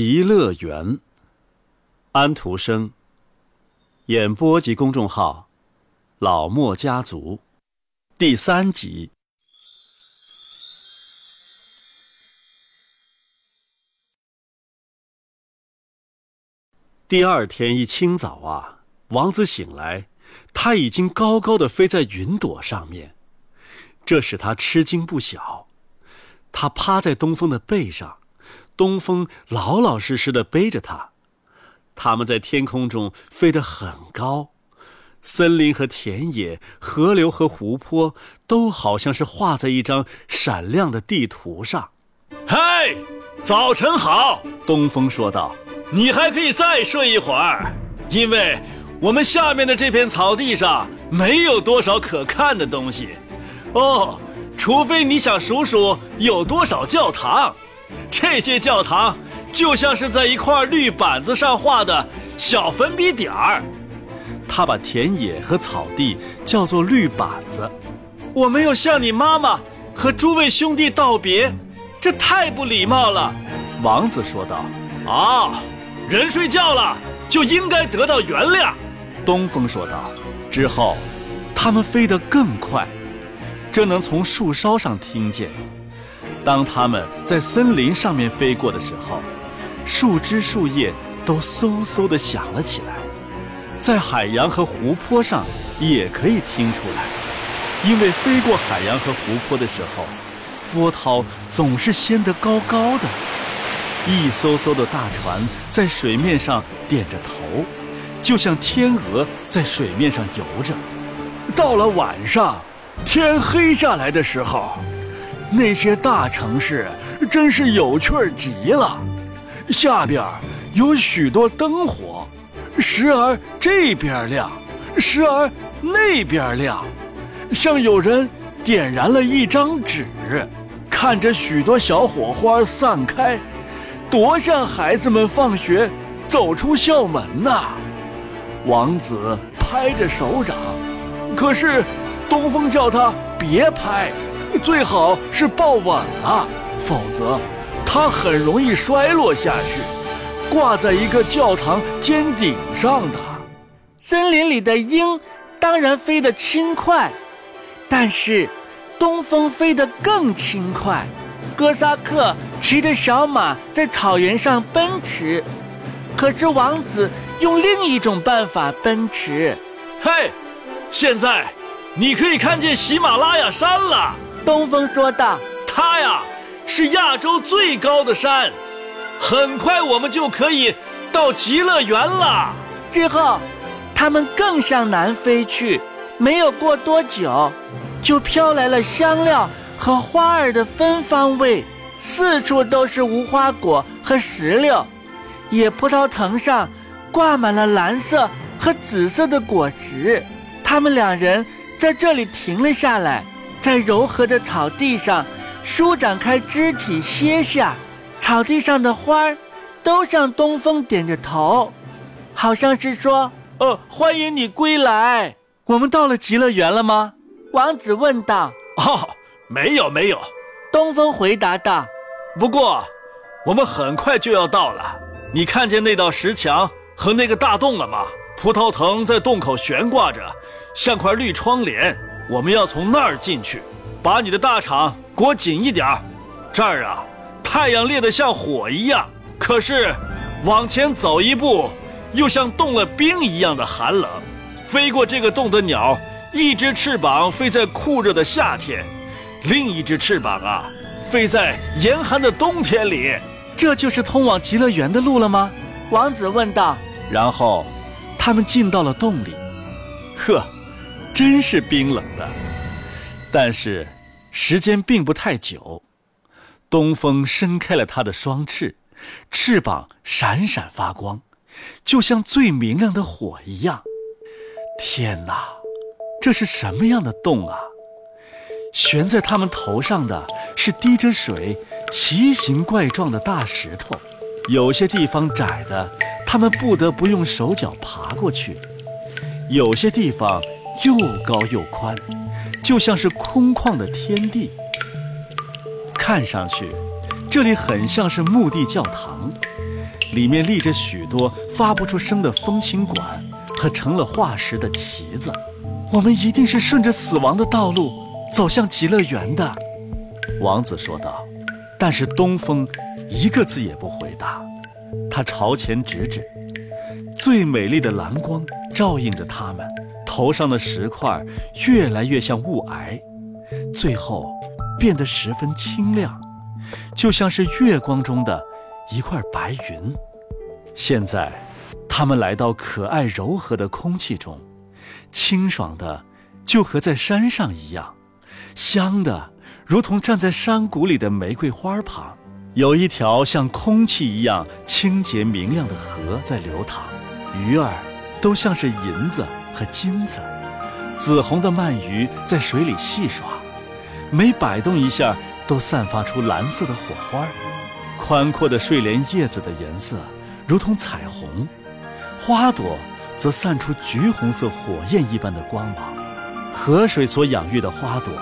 极乐园。安徒生。演播及公众号：老莫家族。第三集。第二天一清早啊，王子醒来，他已经高高的飞在云朵上面，这使他吃惊不小。他趴在东风的背上。东风老老实实的背着它，他们在天空中飞得很高，森林和田野、河流和湖泊都好像是画在一张闪亮的地图上。嗨，早晨好！东风说道：“你还可以再睡一会儿，因为我们下面的这片草地上没有多少可看的东西。哦，除非你想数数有多少教堂。”这些教堂就像是在一块绿板子上画的小粉笔点儿。他把田野和草地叫做绿板子。我没有向你妈妈和诸位兄弟道别，这太不礼貌了。王子说道。啊，人睡觉了就应该得到原谅。东风说道。之后，他们飞得更快，这能从树梢上听见。当它们在森林上面飞过的时候，树枝树叶都嗖嗖地响了起来。在海洋和湖泊上也可以听出来，因为飞过海洋和湖泊的时候，波涛总是掀得高高的。一艘艘的大船在水面上点着头，就像天鹅在水面上游着。到了晚上，天黑下来的时候。那些大城市真是有趣极了，下边有许多灯火，时而这边亮，时而那边亮，像有人点燃了一张纸，看着许多小火花散开，多像孩子们放学走出校门呐！王子拍着手掌，可是东风叫他别拍。最好是抱稳了，否则它很容易摔落下去，挂在一个教堂尖顶上的。森林里的鹰当然飞得轻快，但是东风飞得更轻快。哥萨克骑着小马在草原上奔驰，可是王子用另一种办法奔驰。嘿，现在你可以看见喜马拉雅山了。东风说道：“它呀，是亚洲最高的山，很快我们就可以到极乐园了。”之后，他们更向南飞去。没有过多久，就飘来了香料和花儿的芬芳味，四处都是无花果和石榴。野葡萄藤上挂满了蓝色和紫色的果实。他们两人在这里停了下来。在柔和的草地上，舒展开肢体歇下。草地上的花儿都向东风点着头，好像是说：“呃，欢迎你归来。”我们到了极乐园了吗？王子问道。“哦，没有，没有。”东风回答道。“不过，我们很快就要到了。你看见那道石墙和那个大洞了吗？葡萄藤在洞口悬挂着，像块绿窗帘。”我们要从那儿进去，把你的大氅裹紧一点儿。这儿啊，太阳烈得像火一样，可是往前走一步，又像冻了冰一样的寒冷。飞过这个洞的鸟，一只翅膀飞在酷热的夏天，另一只翅膀啊，飞在严寒的冬天里。这就是通往极乐园的路了吗？王子问道。然后，他们进到了洞里。呵。真是冰冷的，但是时间并不太久。东风伸开了它的双翅，翅膀闪闪发光，就像最明亮的火一样。天哪，这是什么样的洞啊？悬在他们头上的是滴着水、奇形怪状的大石头，有些地方窄的，他们不得不用手脚爬过去；有些地方。又高又宽，就像是空旷的天地。看上去，这里很像是墓地教堂。里面立着许多发不出声的风琴管和成了化石的旗子。我们一定是顺着死亡的道路走向极乐园的，王子说道。但是东风一个字也不回答，他朝前指指，最美丽的蓝光照映着他们头上的石块，越来越像雾霭，最后变得十分清亮，就像是月光中的一块白云。现在，他们来到可爱柔和的空气中，清爽的就和在山上一样，香的。如同站在山谷里的玫瑰花旁，有一条像空气一样清洁明亮的河在流淌，鱼儿都像是银子和金子，紫红的鳗鱼在水里戏耍，每摆动一下都散发出蓝色的火花。宽阔的睡莲叶子的颜色如同彩虹，花朵则散出橘红色火焰一般的光芒。河水所养育的花朵。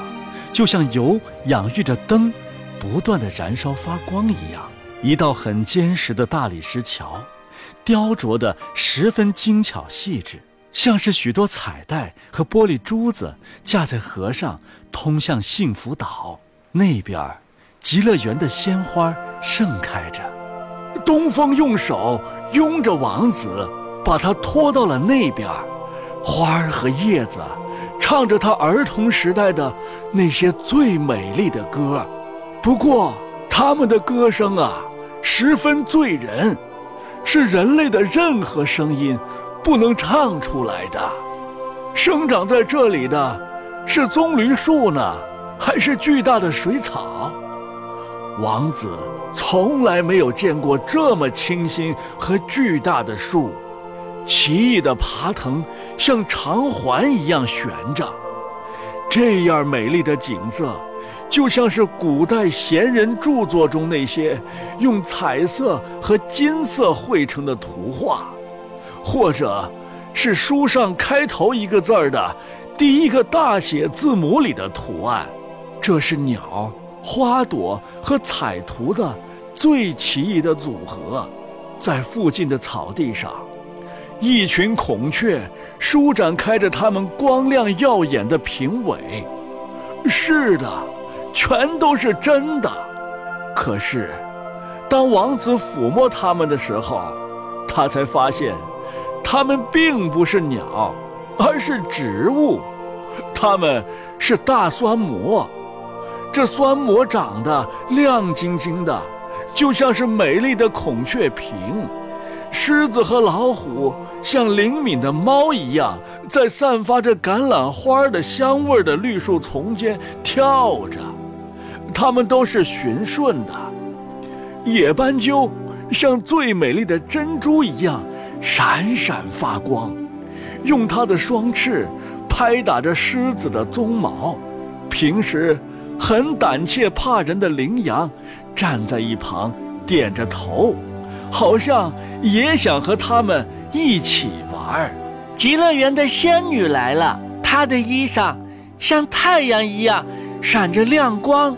就像油养育着灯，不断的燃烧发光一样。一道很坚实的大理石桥，雕琢的十分精巧细致，像是许多彩带和玻璃珠子架在河上，通向幸福岛那边。极乐园的鲜花盛开着，东风用手拥着王子，把他拖到了那边，花儿和叶子。唱着他儿童时代的那些最美丽的歌，不过他们的歌声啊，十分醉人，是人类的任何声音不能唱出来的。生长在这里的，是棕榈树呢，还是巨大的水草？王子从来没有见过这么清新和巨大的树。奇异的爬藤像长环一样悬着，这样美丽的景色，就像是古代贤人著作中那些用彩色和金色绘成的图画，或者是书上开头一个字儿的第一个大写字母里的图案。这是鸟、花朵和彩图的最奇异的组合，在附近的草地上。一群孔雀舒展开着它们光亮耀眼的屏尾，是的，全都是真的。可是，当王子抚摸它们的时候，他才发现，它们并不是鸟，而是植物。它们是大酸蘑，这酸蘑长得亮晶晶的，就像是美丽的孔雀屏。狮子和老虎像灵敏的猫一样，在散发着橄榄花的香味的绿树丛间跳着，它们都是循顺的。野斑鸠像最美丽的珍珠一样闪闪发光，用它的双翅拍打着狮子的鬃毛。平时很胆怯怕人的羚羊站在一旁，点着头。好像也想和他们一起玩。极乐园的仙女来了，她的衣裳像太阳一样闪着亮光，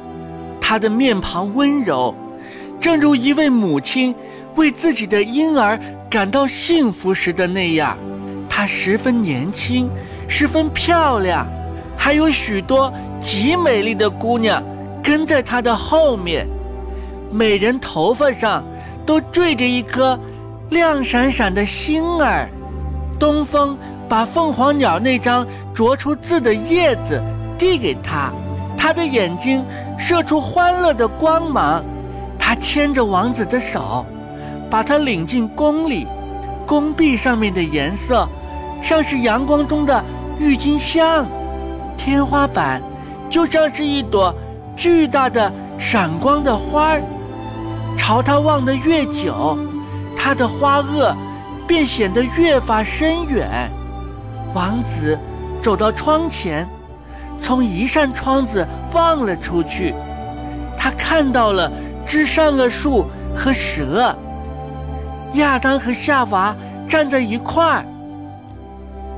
她的面庞温柔，正如一位母亲为自己的婴儿感到幸福时的那样。她十分年轻，十分漂亮，还有许多极美丽的姑娘跟在她的后面，每人头发上。都缀着一颗亮闪闪的星儿。东风把凤凰鸟那张啄出字的叶子递给她，她的眼睛射出欢乐的光芒。他牵着王子的手，把他领进宫里。宫壁上面的颜色像是阳光中的郁金香，天花板就像是一朵巨大的闪光的花儿。朝他望得越久，他的花萼便显得越发深远。王子走到窗前，从一扇窗子望了出去，他看到了枝善恶树和蛇。亚当和夏娃站在一块儿。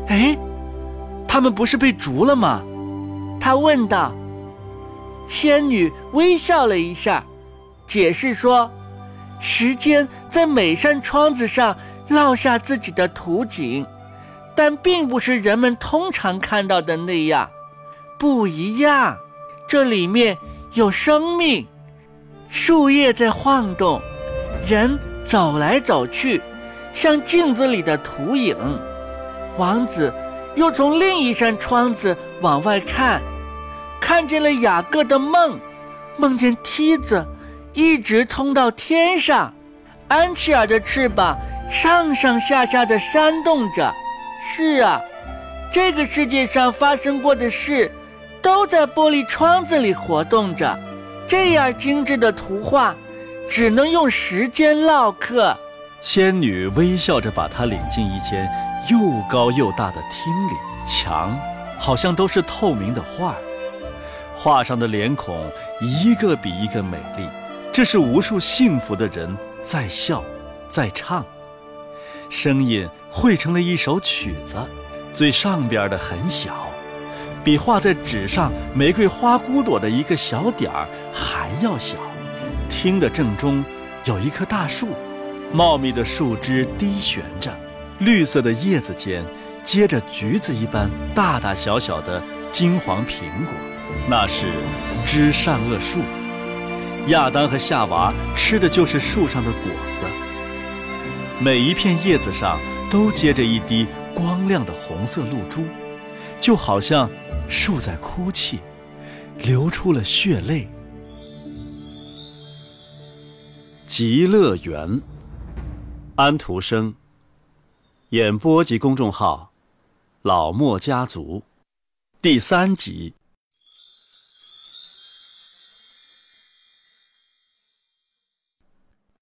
哎，他们不是被逐了吗？他问道。仙女微笑了一下。解释说，时间在每扇窗子上烙下自己的图景，但并不是人们通常看到的那样，不一样。这里面有生命，树叶在晃动，人走来走去，像镜子里的图影。王子又从另一扇窗子往外看，看见了雅各的梦，梦见梯子一直通到天上，安琪儿的翅膀上上下下的扇动着。是啊，这个世界上发生过的事。都在玻璃窗子里活动着，这样精致的图画，只能用时间唠嗑。仙女微笑着把他领进一间又高又大的厅里，墙好像都是透明的画，画上的脸孔一个比一个美丽。这是无数幸福的人在笑，在唱，声音汇成了一首曲子。最上边的很小。比画在纸上玫瑰花骨朵的一个小点儿还要小。厅的正中有一棵大树，茂密的树枝低悬着，绿色的叶子间结着橘子一般大大小小的金黄苹果，那是知善恶树。亚当和夏娃吃的就是树上的果子。每一片叶子上都结着一滴光亮的红色露珠，就好像。树在哭泣，流出了血泪。极乐园，安徒生。演播及公众号：老莫家族，第三集。